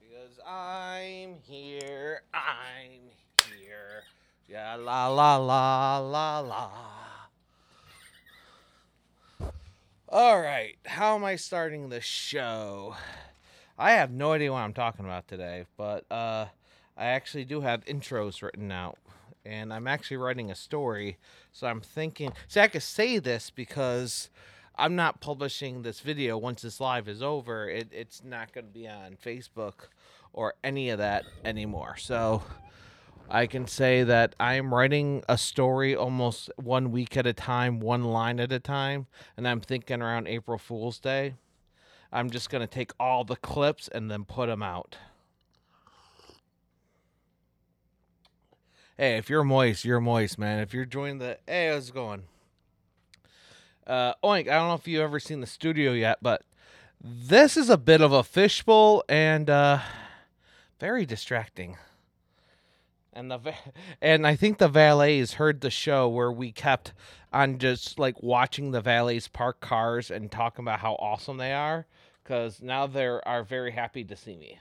Because I'm here, I'm here. Yeah, la la la la la. All right, how am I starting the show? I have no idea what I'm talking about today, but uh, I actually do have intros written out, and I'm actually writing a story. So I'm thinking, see, I could say this because I'm not publishing this video once this live is over. It, it's not going to be on Facebook or any of that anymore. So I can say that I'm writing a story almost one week at a time, one line at a time, and I'm thinking around April Fool's Day. I'm just going to take all the clips and then put them out. Hey, if you're moist, you're moist, man. If you're joining the hey, how's it going? Uh, Oink, I don't know if you've ever seen the studio yet, but this is a bit of a fishbowl and uh, very distracting. And the va- and I think the valets heard the show where we kept on just like watching the valets park cars and talking about how awesome they are because now they are very happy to see me.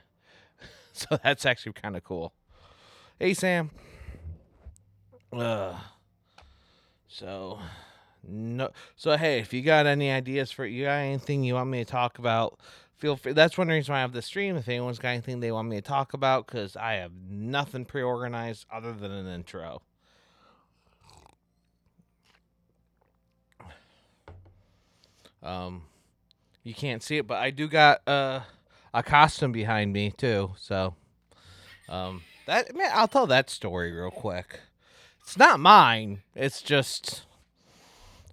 so that's actually kind of cool. Hey Sam. Uh, so no. So hey, if you got any ideas for you got anything you want me to talk about, feel free. That's one reason why I have the stream. If anyone's got anything they want me to talk about, because I have nothing pre-organized other than an intro. Um, you can't see it, but I do got uh, a costume behind me too. So, um, that man, I'll tell that story real quick. It's not mine. It's just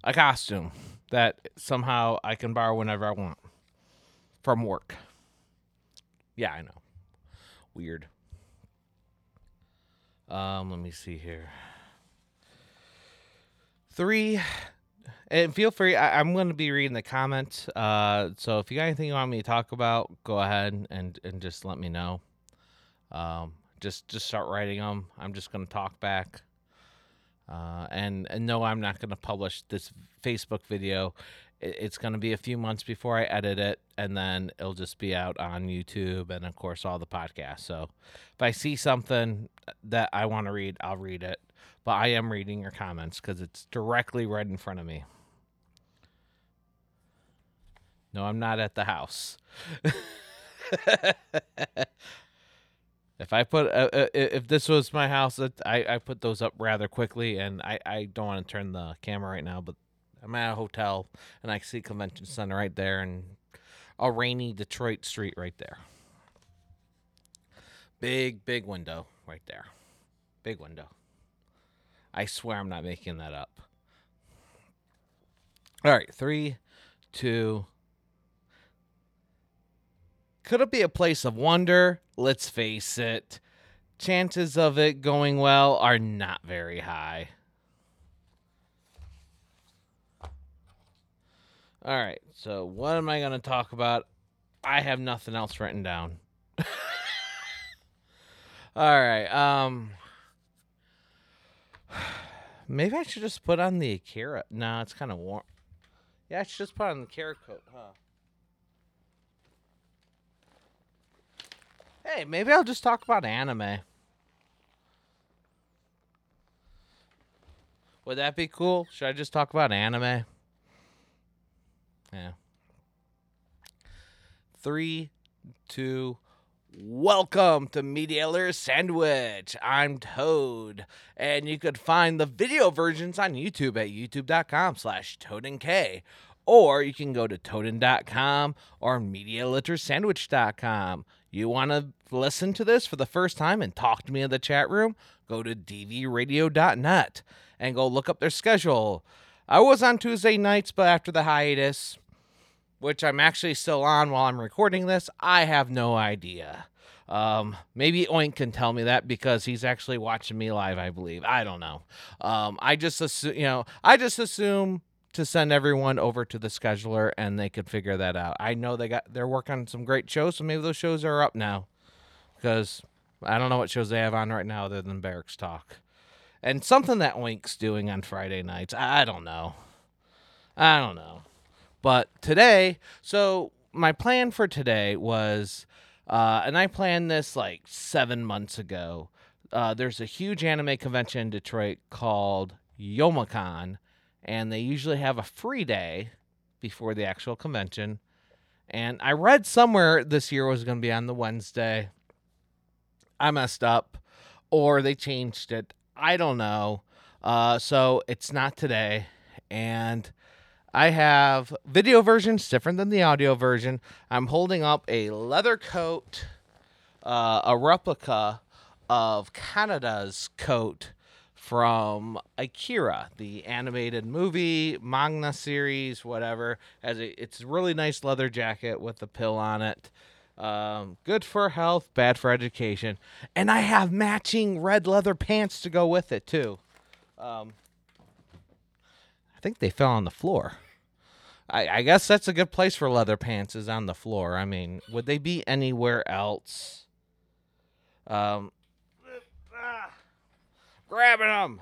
a costume that somehow I can borrow whenever I want from work. Yeah, I know. Weird. Um, let me see here. Three, and feel free. I, am going to be reading the comments. Uh, so if you got anything you want me to talk about, go ahead and and just let me know. Um, just just start writing them. I'm just going to talk back. Uh, and, and no, I'm not going to publish this Facebook video. it's going to be a few months before I edit it, and then it'll just be out on YouTube and, of course, all the podcasts. So if I see something that I want to read, I'll read it. But I am reading your comments because it's directly right in front of me. No, I'm not at the house. If I put uh, uh if this was my house, I I put those up rather quickly, and I I don't want to turn the camera right now, but I'm at a hotel and I see convention center right there and a rainy Detroit street right there. Big big window right there, big window. I swear I'm not making that up. All right, three, two, could it be a place of wonder? Let's face it. Chances of it going well are not very high. All right, so what am I going to talk about? I have nothing else written down. All right, um maybe I should just put on the Akira. No, it's kind of warm. Yeah, I should just put on the Akira coat, huh? Hey, maybe I'll just talk about anime. Would that be cool? Should I just talk about anime? Yeah. Three, two, welcome to Media Sandwich. I'm Toad, and you could find the video versions on YouTube at youtube.com slash toadandk, or you can go to toadin.com or medialittersandwich.com. You want to listen to this for the first time and talk to me in the chat room? Go to dvradio.net and go look up their schedule. I was on Tuesday nights, but after the hiatus, which I'm actually still on while I'm recording this, I have no idea. Um, maybe Oink can tell me that because he's actually watching me live, I believe. I don't know. Um, I just assume, you know, I just assume to send everyone over to the scheduler and they could figure that out. I know they got they're working on some great shows, so maybe those shows are up now. Because I don't know what shows they have on right now other than Barracks Talk. And something that Wink's doing on Friday nights. I don't know. I don't know. But today, so my plan for today was, uh, and I planned this like seven months ago. Uh, there's a huge anime convention in Detroit called Youmacon, and they usually have a free day before the actual convention. And I read somewhere this year was going to be on the Wednesday. I messed up, or they changed it. I don't know. Uh, so it's not today. And I have video versions different than the audio version. I'm holding up a leather coat, uh, a replica of Kaneda's coat from Akira, the animated movie, manga series, whatever. As a, it's a really nice leather jacket with the pill on it. Um, good for health, bad for education, and I have matching red leather pants to go with it too. Um, I think they fell on the floor. I, I guess that's a good place for leather pants is on the floor. I mean, would they be anywhere else? Um, grabbing them.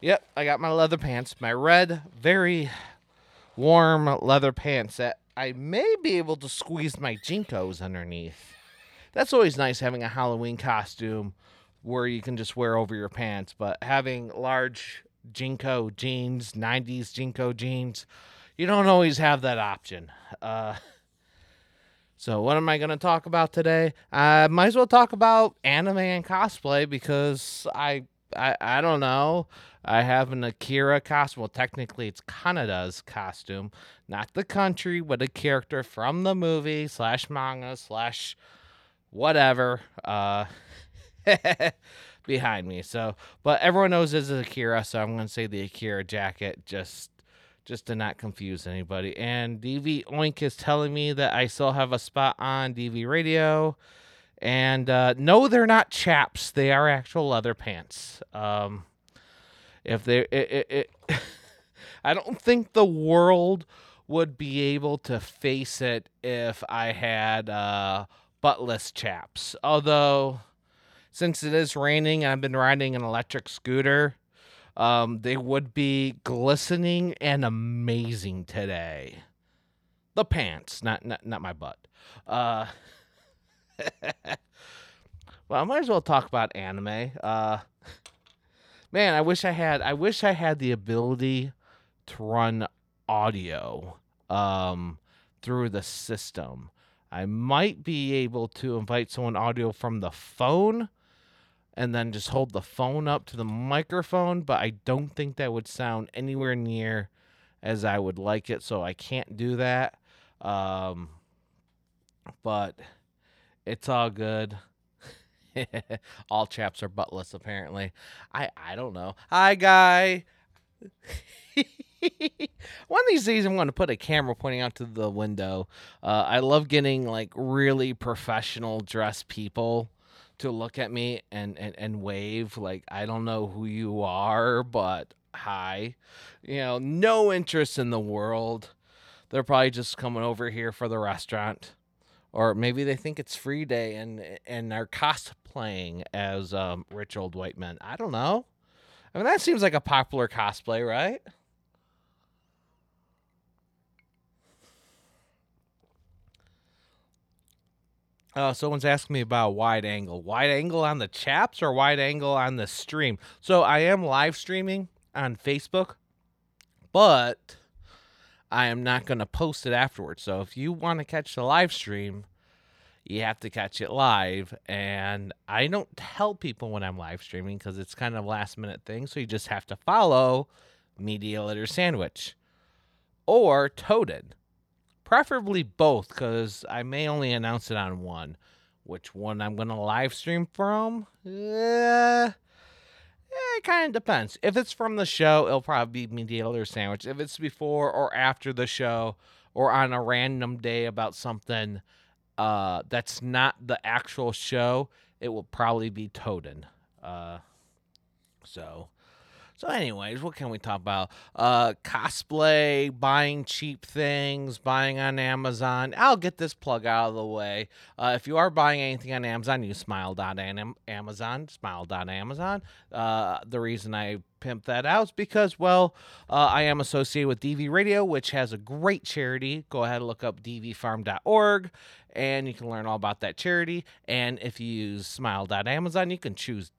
Yep, I got my leather pants, my red, very warm leather pants that I may be able to squeeze my JNCOs underneath. That's always nice having a Halloween costume where you can just wear over your pants, but having large JNCO jeans, 90s JNCO jeans, you don't always have that option. Uh, so, what am I going to talk about today? I might as well talk about anime and cosplay because I, I, I don't know. I have an Akira costume. Well, technically, it's Kaneda's costume, not the country, but a character from the movie slash manga slash whatever uh, behind me. So, but everyone knows this is Akira, so I'm going to say the Akira jacket just just to not confuse anybody. And DV Oink is telling me that I still have a spot on DV Radio. And uh, no, they're not chaps. They are actual leather pants. Um, if they, it, it, it I don't think the world would be able to face it if I had uh, buttless chaps. Although, since it is raining and I've been riding an electric scooter, um, they would be glistening and amazing today. The pants, not not, not my butt. Uh, well, I might as well talk about anime. Uh, man, I wish I had. I wish I had the ability to run audio um, through the system. I might be able to invite someone audio from the phone and then just hold the phone up to the microphone, but I don't think that would sound anywhere near as I would like it, so I can't do that. Um, but it's all good. all chaps are buttless, apparently. I I don't know. Hi, guy. One of these days, I'm going to put a camera pointing out to the window. Uh, I love getting like really professional dressed people to look at me and, and, and wave like I don't know who you are, but hi. You know, no interest in the world. They're probably just coming over here for the restaurant. Or maybe they think it's free day and and are cosplaying as um, rich old white men. I don't know. I mean that seems like a popular cosplay, right? Uh, someone's asking me about wide angle. Wide angle on the chaps or wide angle on the stream? So I am live streaming on Facebook, but I am not going to post it afterwards. So if you want to catch the live stream, you have to catch it live. And I don't tell people when I'm live streaming because it's kind of last minute thing. So you just have to follow Media Litter Sandwich or Toaded preferably both because I may only announce it on one. Which one I'm going to live stream from? Eh, Eh, it kind of depends. If it's from the show, it'll probably be Media Litter Sandwich. If it's before or after the show or on a random day about something uh, that's not the actual show, it will probably be Toden. Uh, so So, anyways, what can we talk about? Uh, cosplay, buying cheap things, buying on Amazon. I'll get this plug out of the way. Uh, if you are buying anything on Amazon, use smile.amazon, smile.amazon. Uh, the reason I pimp that out is because, well, uh, I am associated with DV Radio, which has a great charity. Go ahead and look up dvfarm.org and you can learn all about that charity. And if you use smile.amazon, you can choose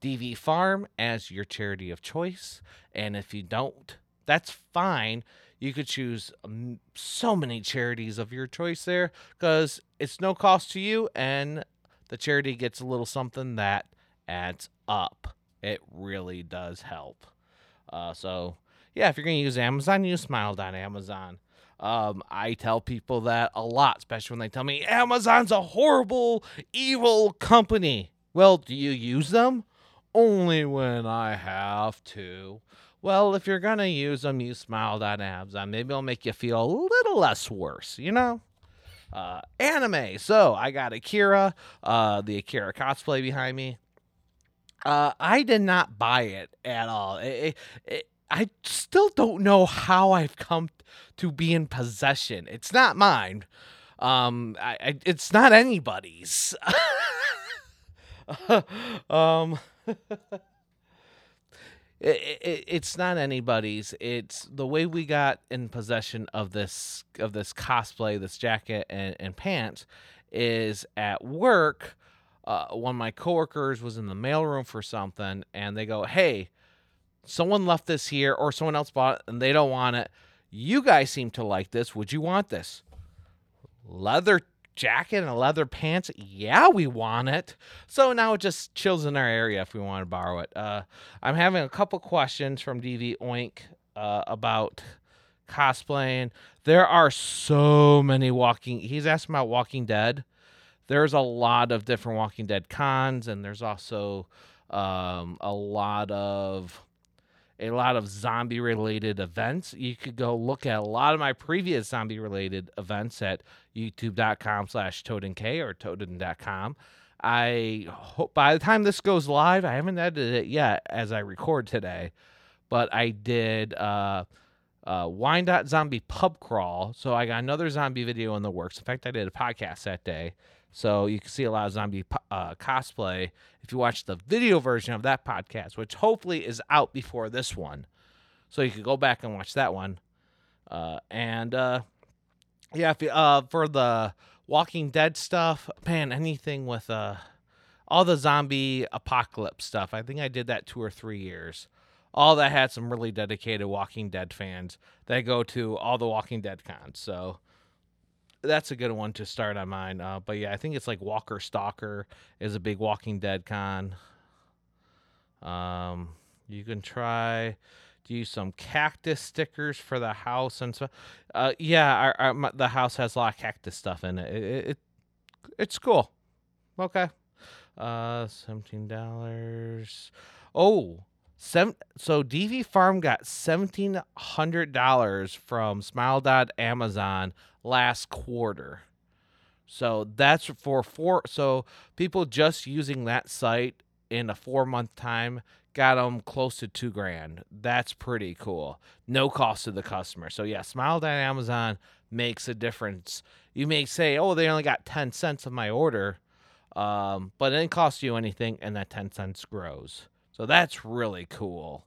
DV Farm as your charity of choice. And if you don't, that's fine. You could choose um, so many charities of your choice there because it's no cost to you and the charity gets a little something that adds up. It really does help. Uh, so, yeah, if you're going to use Amazon, use smile.amazon. Um, I tell people that a lot, especially when they tell me Amazon's a horrible, evil company. Well, do you use them? Only when I have to. Well, if you're going to use them, use smile.amazon. Maybe it'll make you feel a little less worse, you know? Uh, anime. So I got Akira, uh, the Akira cosplay behind me. Uh, I did not buy it at all. It, it, it, I still don't know how I've come to be in possession. It's not mine. Um, I, I it's not anybody's. um, it, it, it's not anybody's. It's the way we got in possession of this of this cosplay, this jacket and, and pants, is at work. Uh, one of my coworkers was in the mailroom for something, and they go, "Hey, someone left this here, or someone else bought it, and they don't want it. You guys seem to like this. Would you want this?" Leather jacket and leather pants? Yeah, we want it. So now it just chills in our area if we want to borrow it. Uh, I'm having a couple questions from DV Oink uh, about cosplaying. There are so many walking. He's asking about Walking Dead. There's a lot of different Walking Dead cons, and there's also um, a lot of a lot of zombie related events. You could go look at a lot of my previous zombie related events at youtube.com slash toadandk or toaden.com. I hope by the time this goes live, I haven't edited it yet as I record today, but I did uh, uh, zombie pub crawl. So I got another zombie video in the works. In fact, I did a podcast that day. So you can see a lot of zombie uh, cosplay if you watch the video version of that podcast, which hopefully is out before this one. So you could go back and watch that one. Uh, and uh, yeah, you, uh, for the Walking Dead stuff, man, anything with uh, all the zombie apocalypse stuff. I think I did that two or three years. All that had some really dedicated Walking Dead fans that go to all the Walking Dead cons. So that's a good one to start on mine. Uh, but yeah, I think it's like Walker Stalker is a big Walking Dead con. Um, you can try use some cactus stickers for the house and stuff. Uh, yeah, our, our, my, the house has a lot of cactus stuff in it. It, it, it it's cool. Okay. Uh, seventeen dollars. Oh, seven. So DV Farm got seventeen hundred dollars from Smile Dot Amazon last quarter. So that's for four. So people just using that site in a four month time got them close to two grand. That's pretty cool. No cost to the customer. So yeah, Smile Dot Amazon makes a difference. You may say, oh, they only got 10 cents of my order, um, but it didn't cost you anything, and that 10 cents grows. So that's really cool.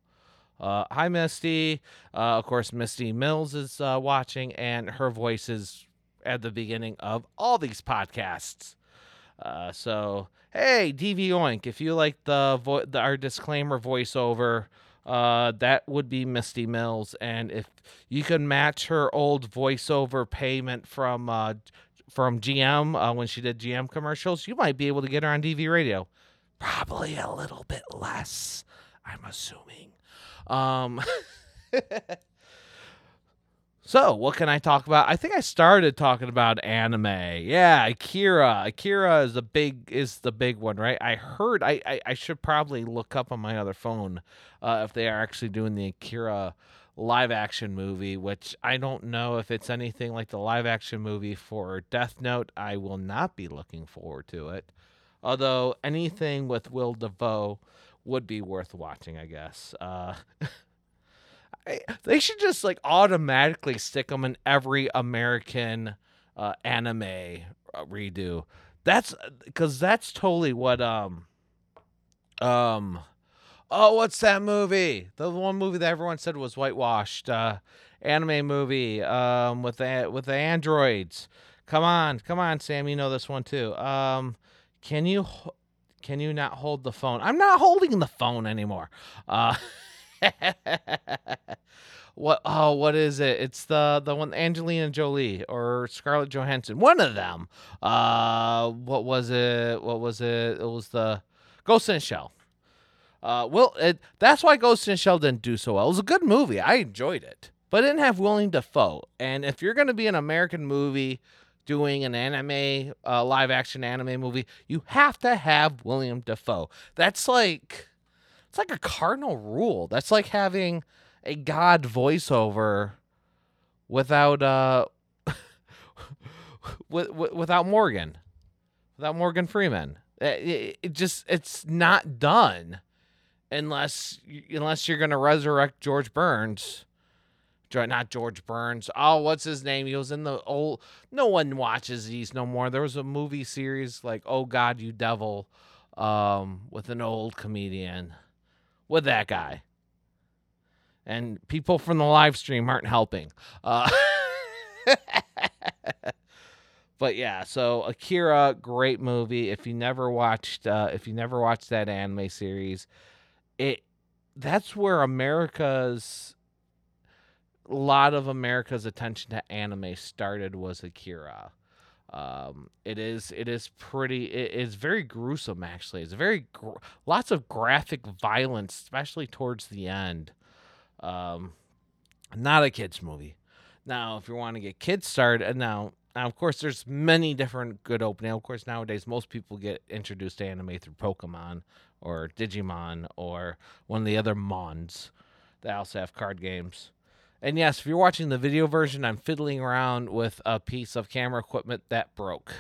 Uh, hi, Misty. Uh, of course, Misty Mills is uh, watching, and her voice is at the beginning of all these podcasts. Uh, so, hey, DV Oink, if you like the, vo- the our disclaimer voiceover, uh, that would be Misty Mills. And if you can match her old voiceover payment from uh, from GM when she did GM commercials, you might be able to get her on DV Radio. Probably a little bit less, I'm assuming. Um, so what can I talk about? I think I started talking about anime. Yeah, Akira. Akira is the big is the big one, right? I heard. I I, I should probably look up on my other phone uh, if they are actually doing the Akira live action movie, which I don't know if it's anything like the live action movie for Death Note. I will not be looking forward to it. Although anything with Willem Dafoe would be worth watching, I guess. Uh, I, they should just like automatically stick them in every American uh, anime uh, redo. That's because that's totally what um um oh what's that movie? The one movie that everyone said was whitewashed. Uh, anime movie um with the with the androids. Come on, come on, Sam. You know this one too. Um, can you can you not hold the phone? I'm not holding the phone anymore. Uh, what? Oh, what is it? It's the the one Angelina Jolie or Scarlett Johansson. One of them. Uh, what was it? What was it? It was the Ghost in the Shell. Uh, well, it, that's why Ghost in the Shell didn't do so well. It was a good movie. I enjoyed it, but it didn't have William Dafoe. And if you're going to be an American movie doing an anime, uh, live action anime movie, you have to have William Dafoe. That's like, it's like a cardinal rule. That's like having a god voiceover without uh, with, without Morgan, without Morgan Freeman. It, it just it's not done unless unless you're gonna resurrect George Burns not George Burns. Oh, what's his name? He was in the old. No one watches these no more. There was a movie series like "Oh God, You Devil," um, with an old comedian, with that guy. And people from the live stream aren't helping. Uh, but yeah, so Akira, great movie. If you never watched, uh, if you never watched that anime series, it that's where America's lot of America's attention to anime started was Akira. Um, it is it is pretty it is very gruesome actually. It's very gr- lots of graphic violence, especially towards the end. Um, not a kids movie. Now, if you want to get kids started, and now now of course there's many different good opening. Of course nowadays most people get introduced to anime through Pokemon or Digimon or one of the other Mons that also have card games. And yes, if you're watching the video version, I'm fiddling around with a piece of camera equipment that broke.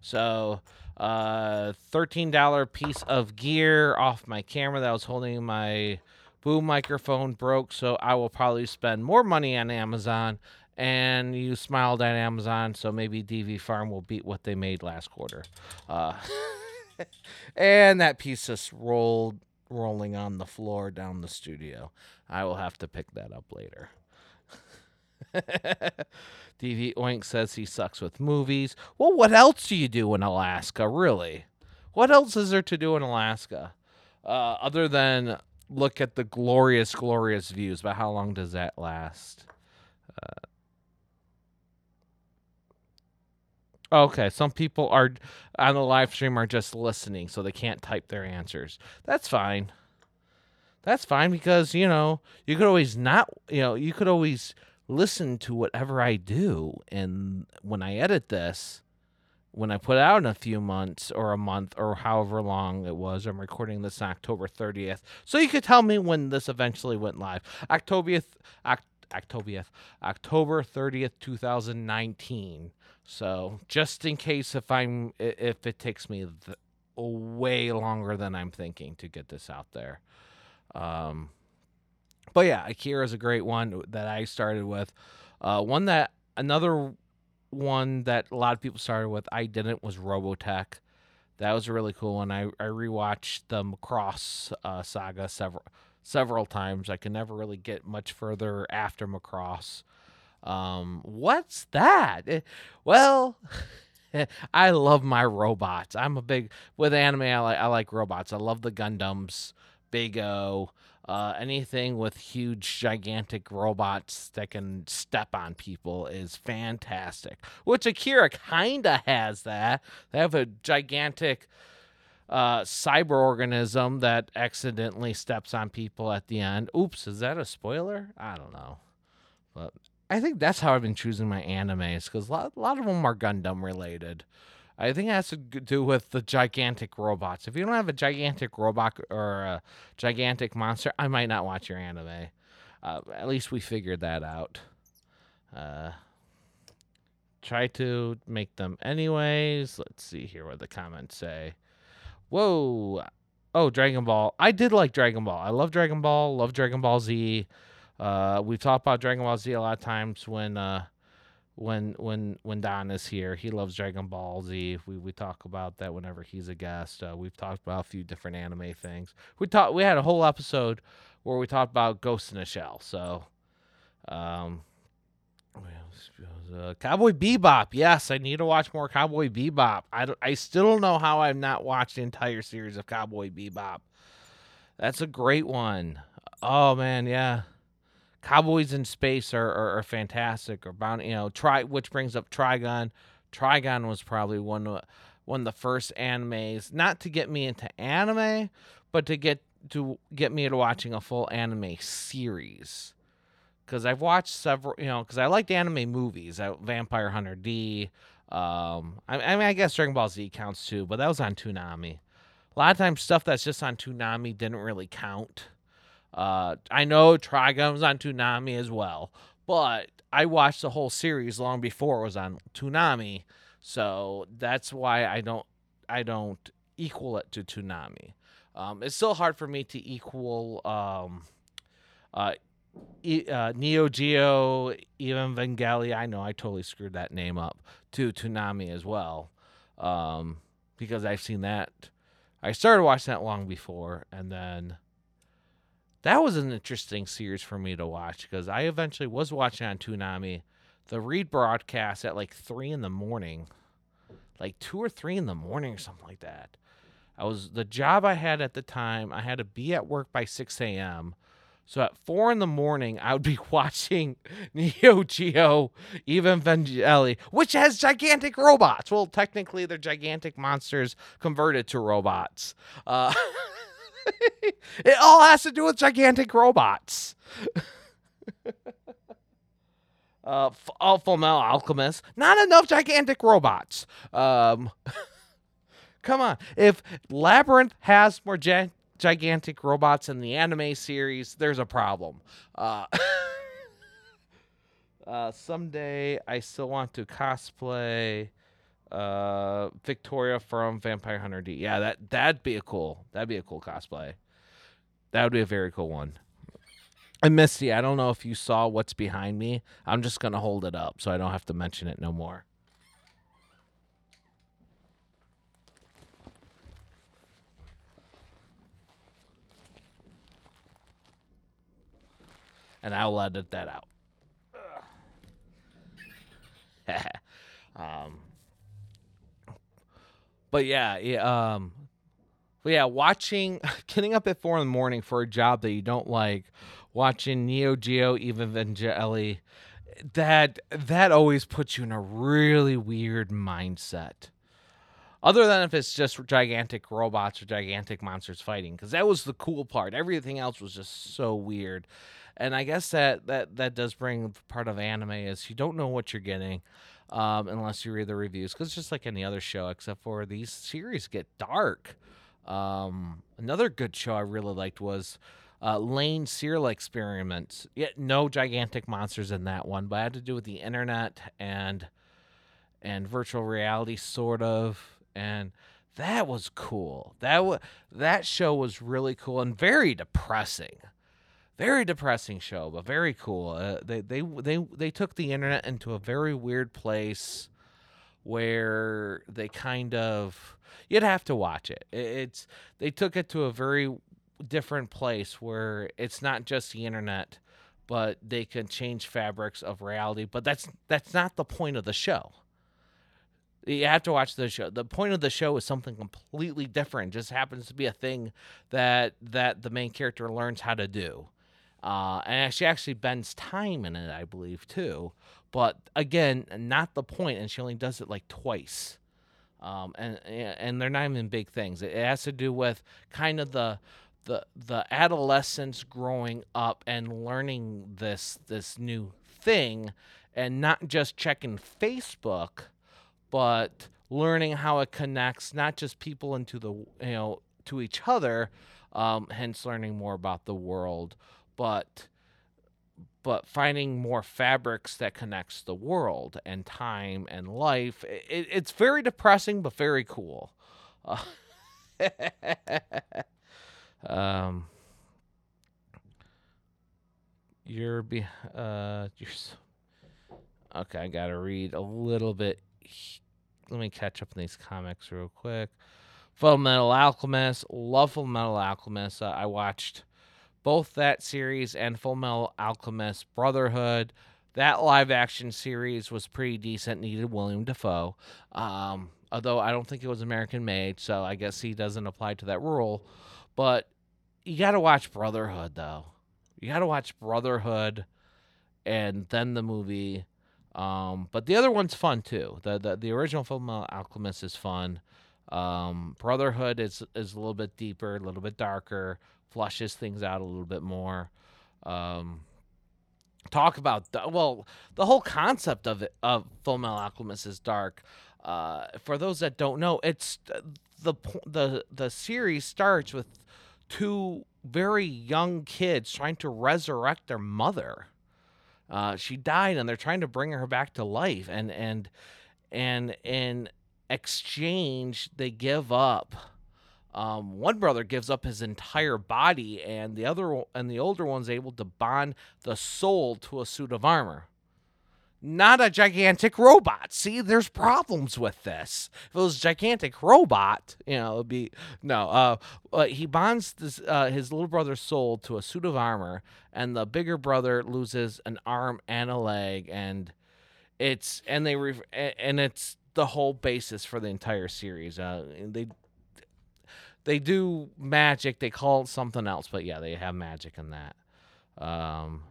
So, uh, $13 piece of gear off my camera that I was holding my boom microphone broke. So, I will probably spend more money on Amazon. And you smiled at Amazon, so maybe DV Farm will beat what they made last quarter. Uh, and that piece just rolled rolling on the floor down the studio. I will have to pick that up later. DV Oink says he sucks with movies. Well, what else do you do in Alaska, really? What else is there to do in Alaska? Uh, other than look at the glorious, glorious views. But how long does that last? Uh, Okay, some people are on the live stream are just listening, so they can't type their answers. That's fine. That's fine because you know you could always not you know you could always listen to whatever I do. And when I edit this, when I put out in a few months or a month or however long it was, I'm recording this on October 30th. So you could tell me when this eventually went live. October, October, October 30th, 2019. So just in case if I'm if it takes me the, way longer than I'm thinking to get this out there. Um, but yeah, Akira is a great one that I started with. Uh, one that another one that a lot of people started with, I didn't was Robotech. That was a really cool one. I I rewatched the Macross uh, saga several several times. I can never really get much further after Macross. Um, what's that? Eh, well. I love my robots. I'm a big with anime. I like I like robots. I love the Gundams, Big O, uh, anything with huge, gigantic robots that can step on people is fantastic. Which Akira kinda has that. They have a gigantic uh, cyber organism that accidentally steps on people at the end. Oops, is that a spoiler? I don't know, but I think that's how I've been choosing my animes because a lot, a lot of them are Gundam related. I think it has to do with the gigantic robots. If you don't have a gigantic robot or a gigantic monster, I might not watch your anime. Uh, at least we figured that out. Uh, try to make them anyways. Let's see here what the comments say. Whoa. oh, Dragon Ball. I did like Dragon Ball. I love Dragon Ball. Love Dragon Ball Z. Uh, we've talked about Dragon Ball Z a lot of times when uh, when when when Don is here. He loves Dragon Ball Z. We we talk about that whenever he's a guest. Uh, we've talked about a few different anime things. We talked. We had a whole episode where we talked about Ghost in a Shell. So, um, uh, Cowboy Bebop. Yes, I need to watch more Cowboy Bebop. I, I still don't know how I've not watched the entire series of Cowboy Bebop. That's a great one. Oh man, yeah. Cowboys in Space are, are, are fantastic. Or bound, you know, try which brings up Trigun. Trigun was probably one of one of the first animes, not to get me into anime, but to get to get me to watching a full anime series. Because I've watched several, you know, because I liked anime movies. I, Vampire Hunter D. Um, I, I mean, I guess Dragon Ball Z counts too, but that was on Toonami. A lot of times, stuff that's just on Toonami didn't really count. Uh, I know Trigun was on Toonami as well, but I watched the whole series long before it was on Toonami, so that's why I don't I don't equal it to Toonami. Um, it's still hard for me to equal um, uh, e- uh, Neo Geo Evangelion. I know I totally screwed that name up to Toonami as well, um, because I've seen that. I started watching that long before, and then that was an interesting series for me to watch because I eventually was watching on Toonami the rebroadcast at like three in the morning, like two or three in the morning or something like that. I was the job I had at the time. I had to be at work by six a.m. So at four in the morning, I would be watching Neo Geo Evangelion, which has gigantic robots. Well, technically, they're gigantic monsters converted to robots. Uh, it all has to do with gigantic robots. uh, F- oh, Full Metal Alchemist. Not enough gigantic robots. Um, come on. If Labyrinth has more gi- gigantic robots in the anime series, there's a problem. Uh, uh, someday I still want to cosplay uh Victoria from Vampire Hunter D. Yeah, that that'd be a cool. That'd be a cool cosplay. That would be a very cool one. And Misty, I don't know if you saw what's behind me. I'm just gonna hold it up so I don't have to mention it no more. And I'll edit that out. um, but yeah, yeah, um, but yeah, watching, getting up at four in the morning for a job that you don't like, watching Neo Geo Evangeli, that that always puts you in a really weird mindset. Other than if it's just gigantic robots or gigantic monsters fighting, because that was the cool part. Everything else was just so weird, and I guess that that that does bring part of anime is you don't know what you're getting um, unless you read the reviews, because it's just like any other show, except for these series get dark. Um, another good show I really liked was uh, Lain Serial Experiments. Yet no gigantic monsters in that one, but it had to do with the internet and and virtual reality, sort of. And that was cool. That was that show was really cool and very depressing. Very depressing show, but very cool. Uh, they they they they took the internet into a very weird place where they kind of you'd have to watch it. It's they took it to a very different place where it's not just the internet, but they can change fabrics of reality. But that's that's not the point of the show. You have to watch the show. The point of the show is something completely different. It just happens to be a thing that that the main character learns how to do. Uh, and she actually bends time in it, I believe, too. But again, not the point, and she only does it like twice. Um, and and they're not even big things. It has to do with kind of the the the adolescence growing up and learning this this new thing, and not just checking Facebook, but learning how it connects not just people into the you know to each other, um, hence learning more about the world, but but finding more fabrics that connects the world and time and life. It, it's very depressing, but very cool. Uh, Um, you're be uh you're so, okay. I gotta read a little bit. Let me catch up in these comics real quick. Full Metal Alchemist, love Full Metal Alchemist. Uh, I watched both that series and Full Metal Alchemist Brotherhood. That live action series was pretty decent. Needed William Dafoe, um, although I don't think it was American made, so I guess he doesn't apply to that rule. But you got to watch Brotherhood though. You got to watch Brotherhood, and then the movie. Um, but the other one's fun too. The the, the original Full Metal Alchemist is fun. Um, Brotherhood is is a little bit deeper, a little bit darker, flushes things out a little bit more. Um, talk about the, well, the whole concept of it of Full Metal Alchemist is dark. Uh, for those that don't know, it's the the the series starts with two very young kids trying to resurrect their mother. Uh, she died, and they're trying to bring her back to life, and and and in exchange, they give up. Um, one brother gives up his entire body, and the other and the older one's able to bond the soul to a suit of armor not a gigantic robot. See, there's problems with this. If it was a gigantic robot, you know, it'd be no. Uh, he bonds this, uh, his little brother's soul to a suit of armor, and the bigger brother loses an arm and a leg, and it's and they re- and it's the whole basis for the entire series. Uh, they they do magic. They call it something else, but yeah, they have magic in that. Um,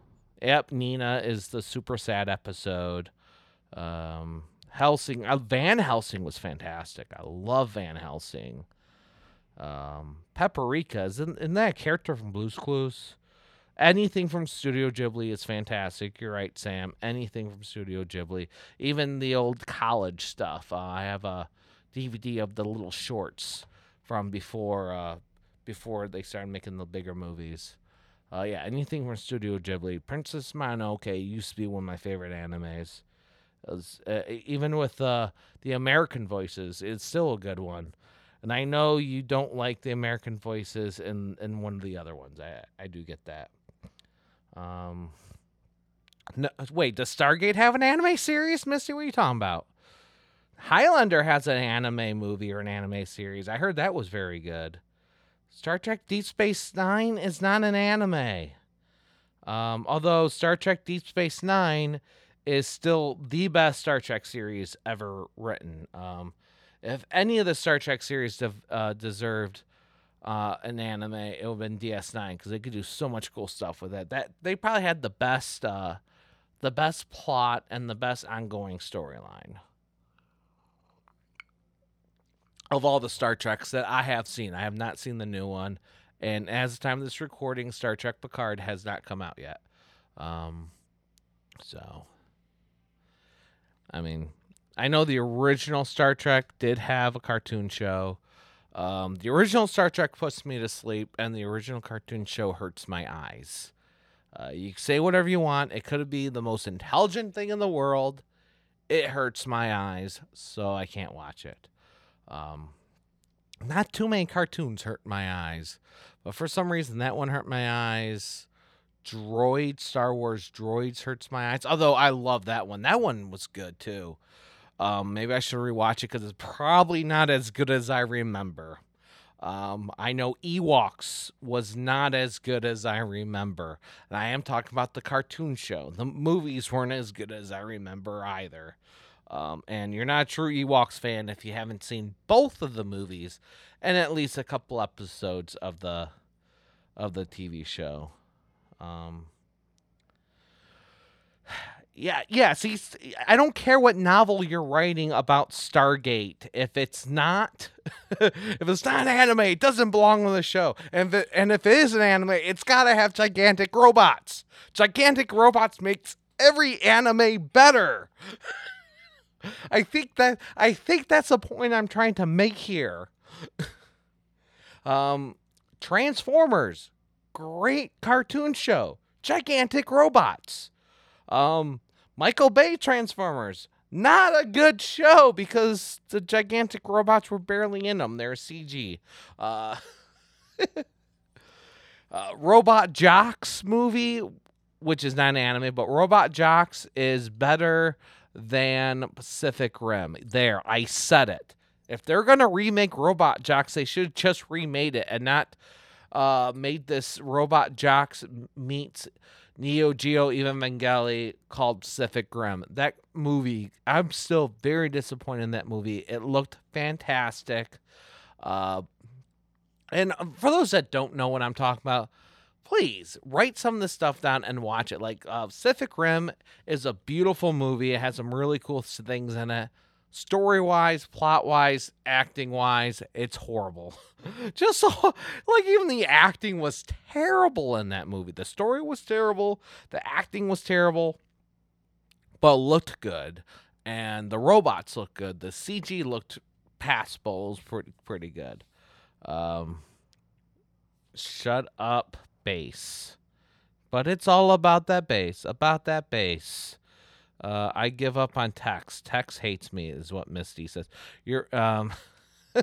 Yep, Nina is the super sad episode. Um, Hellsing, uh, Van Helsing was fantastic. I love Van Helsing. Um, Paprika isn't, isn't that character from Blue's Clues? Anything from Studio Ghibli is fantastic. You're right, Sam. Anything from Studio Ghibli, even the old college stuff. Uh, I have a DVD of the little shorts from before uh, before they started making the bigger movies. Uh, yeah, anything from Studio Ghibli. Princess Mononoke used to be one of my favorite animes. Was, uh, even with uh, the American voices, it's still a good one. And I know you don't like the American voices in, in one of the other ones. I I do get that. Um, no, wait, does Stargate have an anime series, Misty? What are you talking about? Highlander has an anime movie or an anime series. I heard that was very good. Star Trek Deep Space Nine is not an anime. Um, although Star Trek Deep Space Nine is still the best Star Trek series ever written. Um, if any of the Star Trek series de- uh, deserved uh, an anime, it would have been DS9 because they could do so much cool stuff with it. That they probably had the best, uh, the best plot and the best ongoing storyline of all the Star Treks that I have seen. I have not seen the new one. And as the time of this recording, Star Trek Picard has not come out yet. Um, so, I mean, I know the original Star Trek did have a cartoon show. Um, the original Star Trek puts me to sleep, and the original cartoon show hurts my eyes. Uh, you say whatever you want. It could be the most intelligent thing in the world. It hurts my eyes, so I can't watch it. Um, not too many cartoons hurt my eyes, but for some reason that one hurt my eyes. Droid Star Wars Droids hurts my eyes. Although I love that one. That one was good too. Um, maybe I should rewatch it because it's probably not as good as I remember. Um, I know Ewoks was not as good as I remember. And I am talking about the cartoon show. The movies weren't as good as I remember either. Um, and you're not a true Ewoks fan if you haven't seen both of the movies and at least a couple episodes of the of the TV show. Um, yeah, yeah. See, I don't care what novel you're writing about Stargate. If it's not, if it's not anime, it doesn't belong on the show. And if it, and if it is an anime, it's got to have gigantic robots. Gigantic robots makes every anime better. I think that I think that's the point I'm trying to make here. um, Transformers, great cartoon show, gigantic robots. Um, Michael Bay Transformers, not a good show because the gigantic robots were barely in them. They're CG. Uh, uh, Robot Jox movie, which is not an anime, but Robot Jox is better than Pacific Rim. There, I said it. If they're gonna remake Robot Jox, they should just remade it and not uh, made this Robot Jox meets Neo Geo Evangeli called Pacific Rim. That movie, I'm still very disappointed in that movie. It looked fantastic. Uh, and for those that don't know what I'm talking about, please write some of this stuff down and watch it. Like uh, Pacific Rim is a beautiful movie. It has some really cool things in it. Story wise, plot wise, acting wise, it's horrible. Just so, like, even the acting was terrible in that movie. The story was terrible. The acting was terrible, but looked good. And the robots looked good. The CG looked passable. It was pretty, pretty good. Um, shut up, bass. But it's all about that bass, about that bass. Uh, I give up on Tex. Tex hates me, is what Misty says. You're um.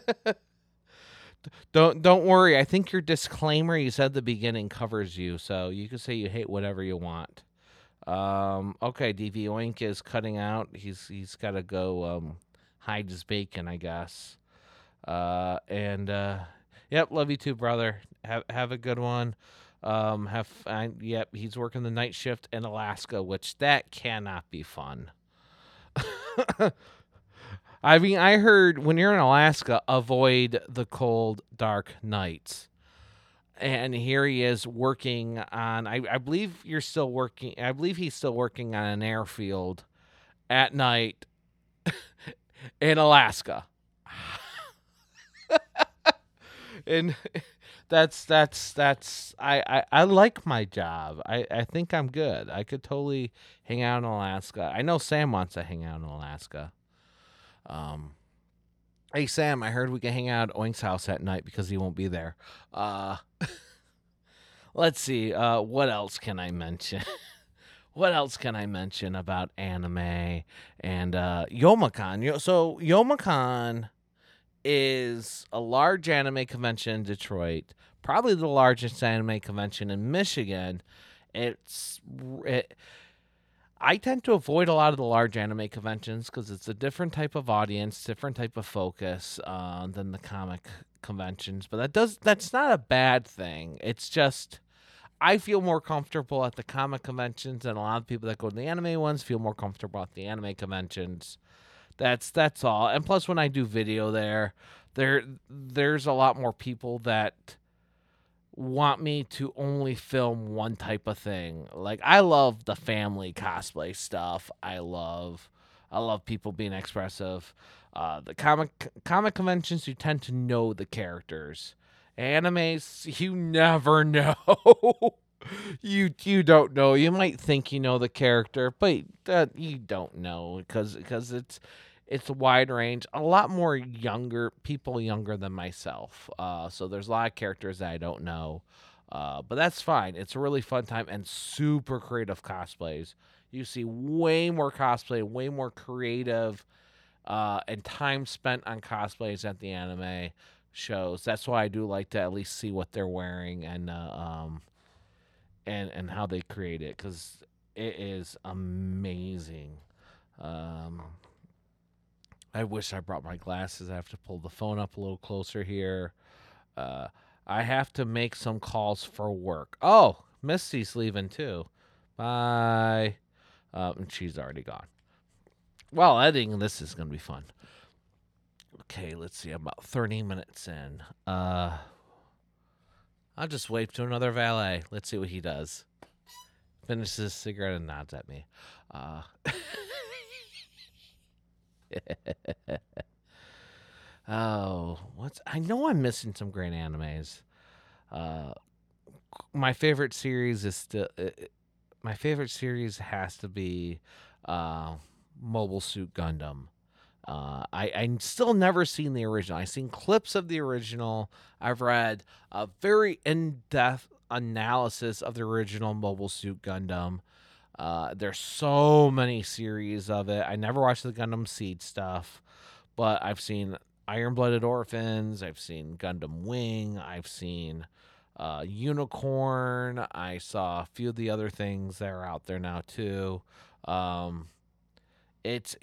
don't don't worry. I think your disclaimer you said at the beginning covers you, so you can say you hate whatever you want. Um. Okay. DV Oink is cutting out. He's he's got to go um hide his bacon, I guess. Uh. And uh. Yep. Love you too, brother. Have have a good one. Um, have uh, yep, he's working the night shift in Alaska, which that cannot be fun. I mean, I heard when you're in Alaska, avoid the cold, dark nights. And here he is working on. I, I believe you're still working. I believe he's still working on an airfield at night in Alaska. and that's that's that's I, I I like my job. I I think I'm good. I could totally hang out in Alaska. I know Sam wants to hang out in Alaska. Um Hey Sam, I heard we can hang out at Oink's house at night because he won't be there. Uh Let's see. Uh what else can I mention? what else can I mention about anime and uh Youmacon? So Youmacon is a large anime convention in Detroit, probably the largest anime convention in Michigan. It's it, I tend to avoid a lot of the large anime conventions because it's a different type of audience, different type of focus uh, than the comic conventions. But that does that's not a bad thing. It's just I feel more comfortable at the comic conventions, and a lot of people that go to the anime ones feel more comfortable at the anime conventions. That's that's all. And plus, when I do video there, there there's a lot more people that want me to only film one type of thing. Like I love the family cosplay stuff. I love I love people being expressive. Uh, the comic comic conventions, you tend to know the characters. Animes, you never know. you you don't know. You might think you know the character, but uh, you don't know because because it's it's a wide range. A lot more younger people, younger than myself. Uh, so there's a lot of characters that I don't know. Uh, but that's fine. It's a really fun time and super creative cosplays. You see way more cosplay, way more creative, uh, and time spent on cosplays at the anime shows. That's why I do like to at least see what they're wearing and uh, um, and and how they create it because it is amazing. Um, I wish I brought my glasses. I have to pull the phone up a little closer here. Uh, I have to make some calls for work. Oh, Misty's leaving too. Bye. Um, she's already gone. Well, editing this is going to be fun. Okay, let's see. I'm about 30 minutes in. Uh, I'll just wait to another valet. Let's see what he does. Finishes his cigarette and nods at me. Uh, oh, what's I know I'm missing some great animes. Uh, my favorite series is still uh, my favorite series has to be uh, Mobile Suit Gundam. Uh, I I still never seen the original. I've seen clips of the original. I've read a very in depth analysis of the original Mobile Suit Gundam. Uh, there's so many series of it. I never watched the Gundam Seed stuff, but I've seen Iron Blooded Orphans. I've seen Gundam Wing. I've seen uh, Unicorn. I saw a few of the other things that are out there now too. Um, it's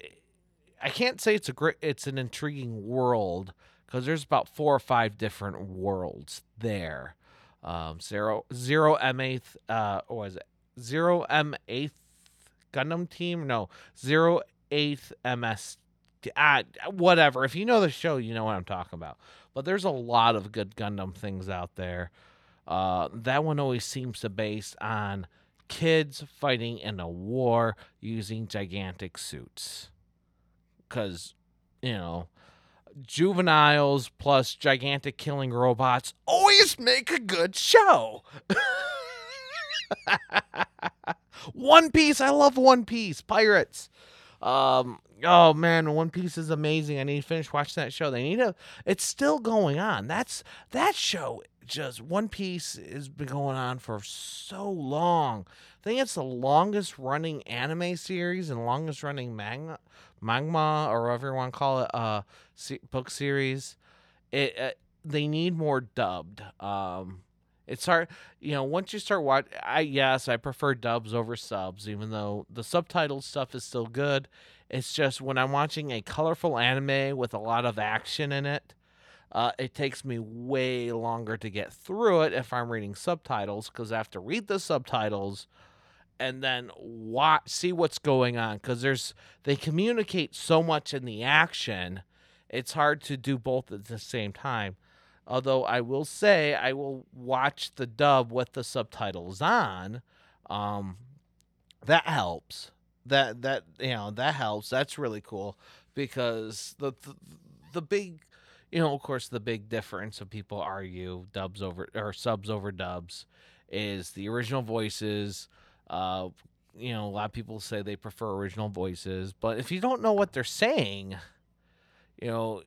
I can't say it's a great it's an intriguing world because there's about four or five different worlds there. Um, zero zero M eighth uh or was it zero M eighth Gundam team? No, zero eighth MS. Uh, whatever. If you know the show, you know what I'm talking about. But there's a lot of good Gundam things out there. Uh, that one always seems to base on kids fighting in a war using gigantic suits. Because, you know, juveniles plus gigantic killing robots always make a good show. One Piece, I love One Piece. Pirates. Um, oh man, One Piece is amazing. I need to finish watching that show. They need to. It's still going on. That's that show. Just One Piece has been going on for so long. I think it's the longest running anime series and longest running manga, manga or whatever you want to call it, uh, book series. It uh, they need more dubbed. Um, it's hard, you know. Once you start watching, I yes, I prefer dubs over subs, even though the subtitle stuff is still good. It's just when I'm watching a colorful anime with a lot of action in it, uh, it takes me way longer to get through it if I'm reading subtitles because I have to read the subtitles and then watch see what's going on because there's they communicate so much in the action it's hard to do both at the same time although i will say i will watch the dub with the subtitles on um, that helps. That that you know that helps. That's really cool because the, the the big you know of course the big difference of people argue dubs over or subs over dubs is the original voices. Uh, you know, a lot of people say they prefer original voices, but if you don't know what they're saying, you know,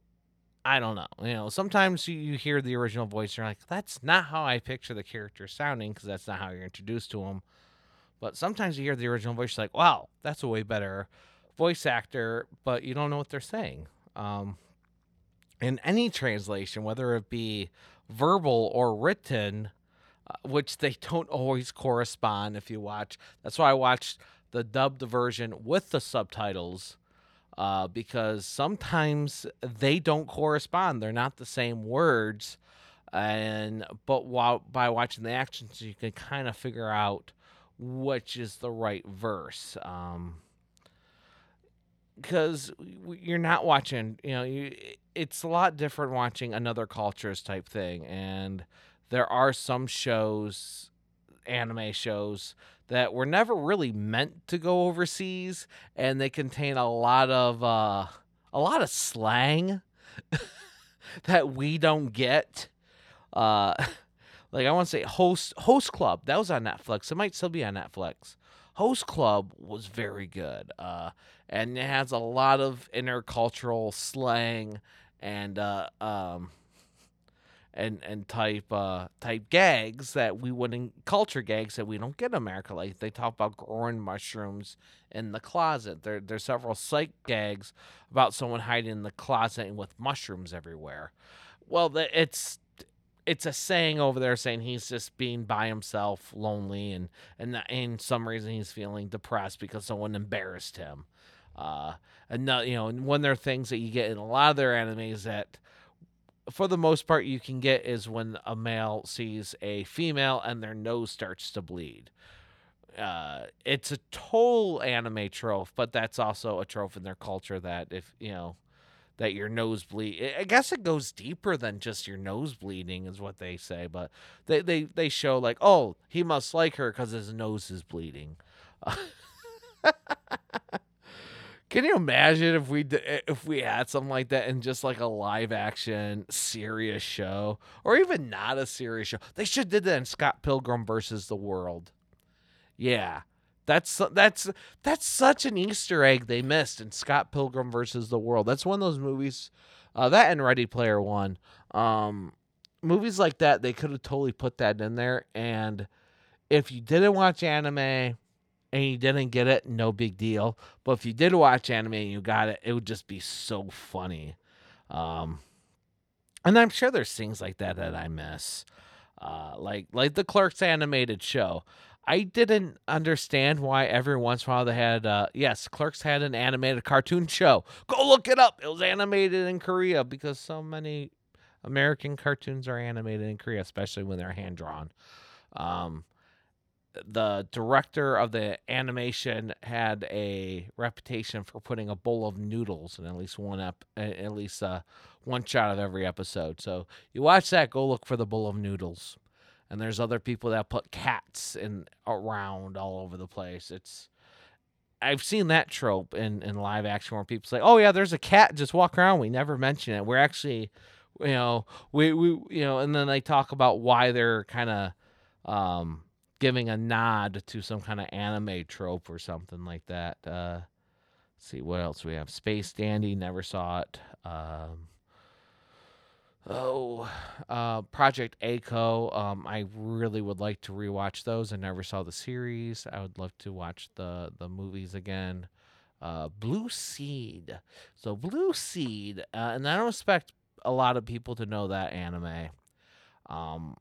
I don't know. You know, sometimes you, you hear the original voice, and you're like, that's not how I picture the character sounding because that's not how you're introduced to them. But sometimes you hear the original voice, like, wow, that's a way better voice actor, but you don't know what they're saying. Um, in any translation, whether it be verbal or written, uh, which they don't always correspond if you watch. That's why I watched the dubbed version with the subtitles uh, because sometimes they don't correspond. They're not the same words. And but while by watching the actions, you can kind of figure out which is the right verse. Um, because you're not watching, you know, you, it's a lot different watching another cultures type thing, and there are some shows, anime shows, that were never really meant to go overseas, and they contain a lot of uh, a lot of slang that we don't get. Uh, like I want to say, host host club that was on Netflix. It might still be on Netflix. Host Club was very good, uh, and it has a lot of intercultural slang and uh, um, and and type uh type gags that we wouldn't culture gags that we don't get in America. Like they talk about growing mushrooms in the closet. There there's several psych gags about someone hiding in the closet with mushrooms everywhere. Well, it's it's a saying over there saying he's just being by himself, lonely, and and in some reason he's feeling depressed because someone embarrassed him. Uh, and not, you know, one of their things that you get in a lot of their animes that for the most part you can get is when a male sees a female and their nose starts to bleed. Uh, it's a total anime trope, but that's also a trope in their culture that if you know that your nose bleed, I guess it goes deeper than just your nose bleeding, is what they say. But they they they show like, oh, he must like her because his nose is bleeding. Can you imagine if we if we had something like that in just like a live action serious show, or even not a serious show? They should did that in Scott Pilgrim versus the World. Yeah, that's that's that's such an Easter egg they missed in Scott Pilgrim versus the World. That's one of those movies. Uh, that and Ready Player One. Um, movies like that, they could have totally put that in there. And if you didn't watch anime and you didn't get it, no big deal. But if you did watch anime and you got it, it would just be so funny. Um, and I'm sure there's things like that that I miss. uh, like like the Clerks animated show. I didn't understand why every once in a while they had uh yes, Clerks had an animated cartoon show. Go look it up. It was animated in Korea because so many American cartoons are animated in Korea, especially when they're hand drawn. Um the director of the animation had a reputation for putting a bowl of noodles in at least one up at least uh, one shot of every episode. So you watch that, go look for the bowl of noodles. And there's other people that put cats in around all over the place. It's I've seen that trope in, in live action where people say, "Oh yeah, there's a cat just walk around." We never mention it. We're actually, you know, we we you know, and then they talk about why they're kind of um giving a nod to some kind of anime trope or something like that. Uh, see what else we have. Space Dandy, never saw it. Um, oh, uh, Project A-ko. Um, I really would like to rewatch those. I never saw the series. I would love to watch the the movies again. Uh, Blue Seed. So Blue Seed, uh, and I don't expect a lot of people to know that anime. Um,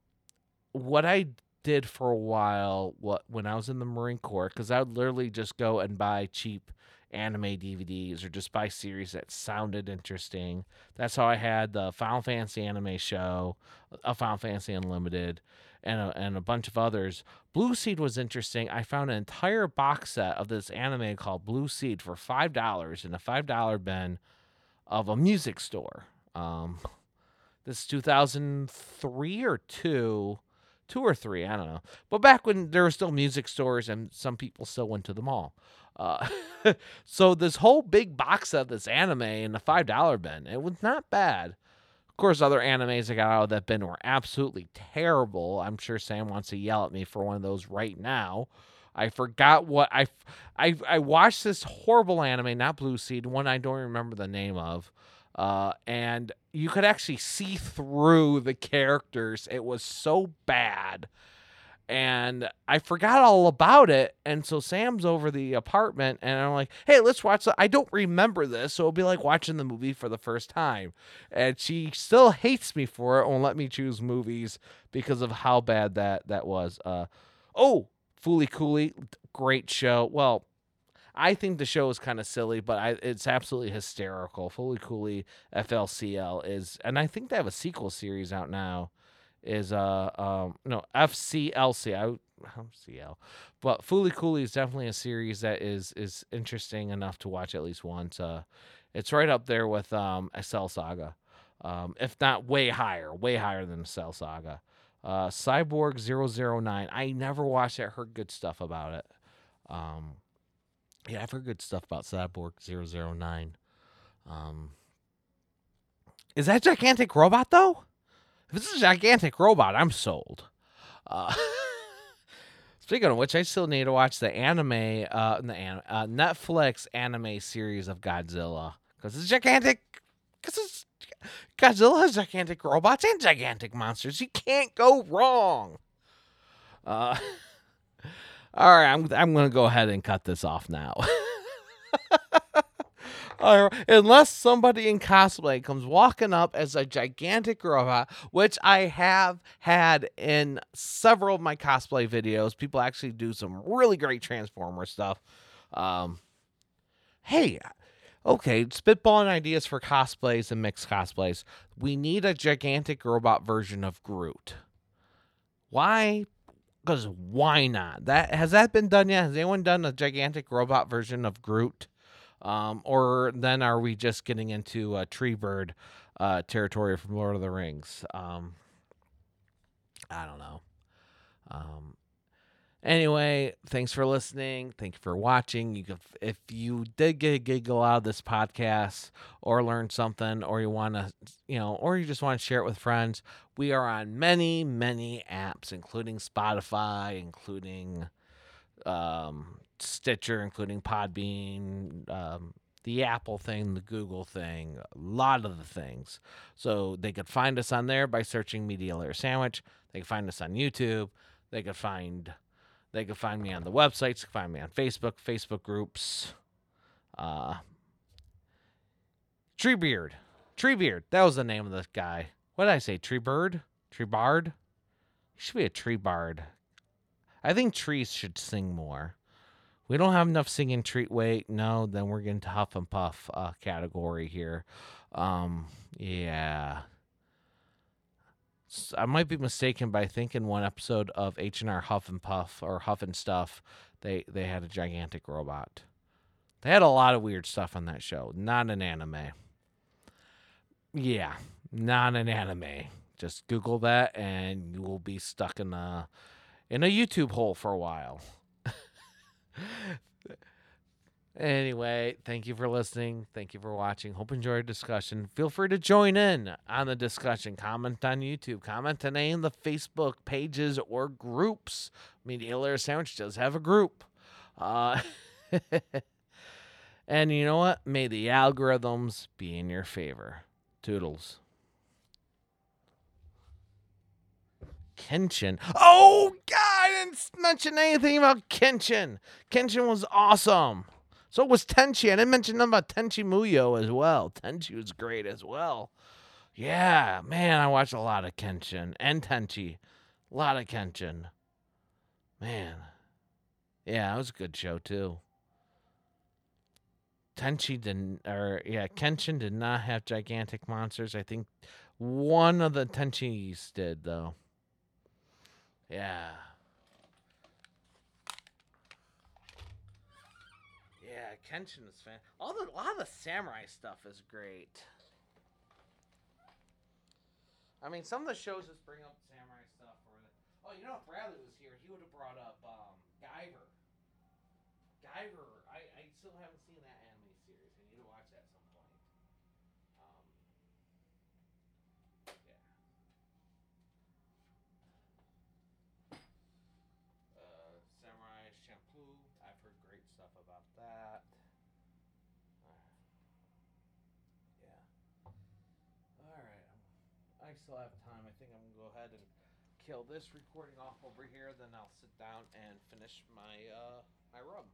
what I did for a while what when I was in the Marine Corps because I would literally just go and buy cheap anime DVDs or just buy series that sounded interesting. That's how I had the Final Fantasy anime show, a Final Fantasy Unlimited, and a, and a bunch of others. Blue Seed was interesting. I found an entire box set of this anime called Blue Seed for five dollars in a five dollar bin of a music store. Um, this is 2003 or two two or three, I don't know. But back when there were still music stores and some people still went to the mall. Uh, so this whole big box of this anime in the five dollar bin, it was not bad. Of course, other animes I got out of that bin were absolutely terrible. I'm sure Sam wants to yell at me for one of those right now. I forgot what I I I watched this horrible anime, not Blue Seed, one I don't remember the name of. Uh, and you could actually see through the characters. It was so bad. And I forgot all about it. And so Sam's over the apartment, and I'm like, hey, let's watch. The-. I don't remember this. So it'll be like watching the movie for the first time. And she still hates me for it, won't let me choose movies because of how bad that, that was. Uh, oh, Fooly Cooly, great show. Well, I think the show is kind of silly, but I, it's absolutely hysterical. Fooly Cooly FLCL is, and I think they have a sequel series out now. Is uh um no FCLC I but Fooly Cooly is definitely a series that is is interesting enough to watch at least once. Uh, it's right up there with um Cell Saga, um if not way higher, way higher than Cell Saga. Uh, Cyborg 009. I never watched it. Heard good stuff about it. Um, yeah, I've heard good stuff about Cyborg 009. Um, is that gigantic robot though? If this is a gigantic robot, I'm sold. Uh, speaking of which, I still need to watch the anime, uh, the uh, Netflix anime series of Godzilla because it's gigantic. Because it's Godzilla has gigantic robots and gigantic monsters. You can't go wrong. Uh, all right, I'm I'm gonna go ahead and cut this off now. unless somebody in cosplay comes walking up as a gigantic robot, which I have had in several of my cosplay videos. People actually do some really great Transformer stuff. Um, hey, okay, spitballing ideas for cosplays and mixed cosplays. We need a gigantic robot version of Groot. Why? Because why not? That has that been done yet? Has anyone done a gigantic robot version of Groot? Um, or then are we just getting into a tree bird uh, territory from Lord of the Rings? Um, I don't know. Um, anyway, thanks for listening. Thank you for watching. You could, if you did get a giggle out of this podcast or learn something, or you want to, you know, or you just want to share it with friends, we are on many, many apps, including Spotify, including um, Stitcher, including Podbean, um, the Apple thing, the Google thing, a lot of the things. So they could find us on there by searching Media Layer Sandwich. They could find us on YouTube. They could find they can find me on the websites. Find me on Facebook, Facebook groups. Uh, Treebeard. Treebeard. That was the name of the guy. What did I say? Treebird? Treebard? He should be a tree bard. I think trees should sing more. We don't have enough singing tree. Wait, no, then we're getting to Huff and Puff uh, category here. Um, yeah. I might be mistaken, but I think in one episode of H and R Huff and Puff or Huff and Stuff, they they had a gigantic robot. They had a lot of weird stuff on that show. Not an anime. Yeah, not an anime. Just Google that, and you will be stuck in a in a YouTube hole for a while. Anyway, thank you for listening. Thank you for watching. Hope you enjoyed the discussion. Feel free to join in on the discussion. Comment on YouTube. Comment on any of the Facebook pages or groups. Media Layer Sandwich does have a group. Uh, and you know what? May the algorithms be in your favor. Toodles. Kenshin. Oh, God, I didn't mention anything about Kenshin. Kenshin was awesome. So it was Tenchi. I didn't mention nothing about Tenchi Muyo as well. Tenchi was great as well. Yeah, man, I watched a lot of Kenshin and Tenchi. A lot of Kenshin. Man. Yeah, it was a good show too. Tenchi didn't or yeah, Kenshin did not have gigantic monsters. I think one of the Tenchis did though. Yeah. Yeah, Kenshin is fan. All the a lot of the samurai stuff is great. I mean, some of the shows just bring up samurai stuff. Or the, oh, you know, if Bradley was here, he would have brought up um, Guyver. Guyver, I, I still haven't seen that anime series. I need to watch that at some point. Um, yeah. Uh, Samurai Champloo. I've heard great stuff about that. Uh, yeah. All right. I still I'm gonna go ahead and kill this recording off over here. Then I'll sit down and finish my uh, my rub.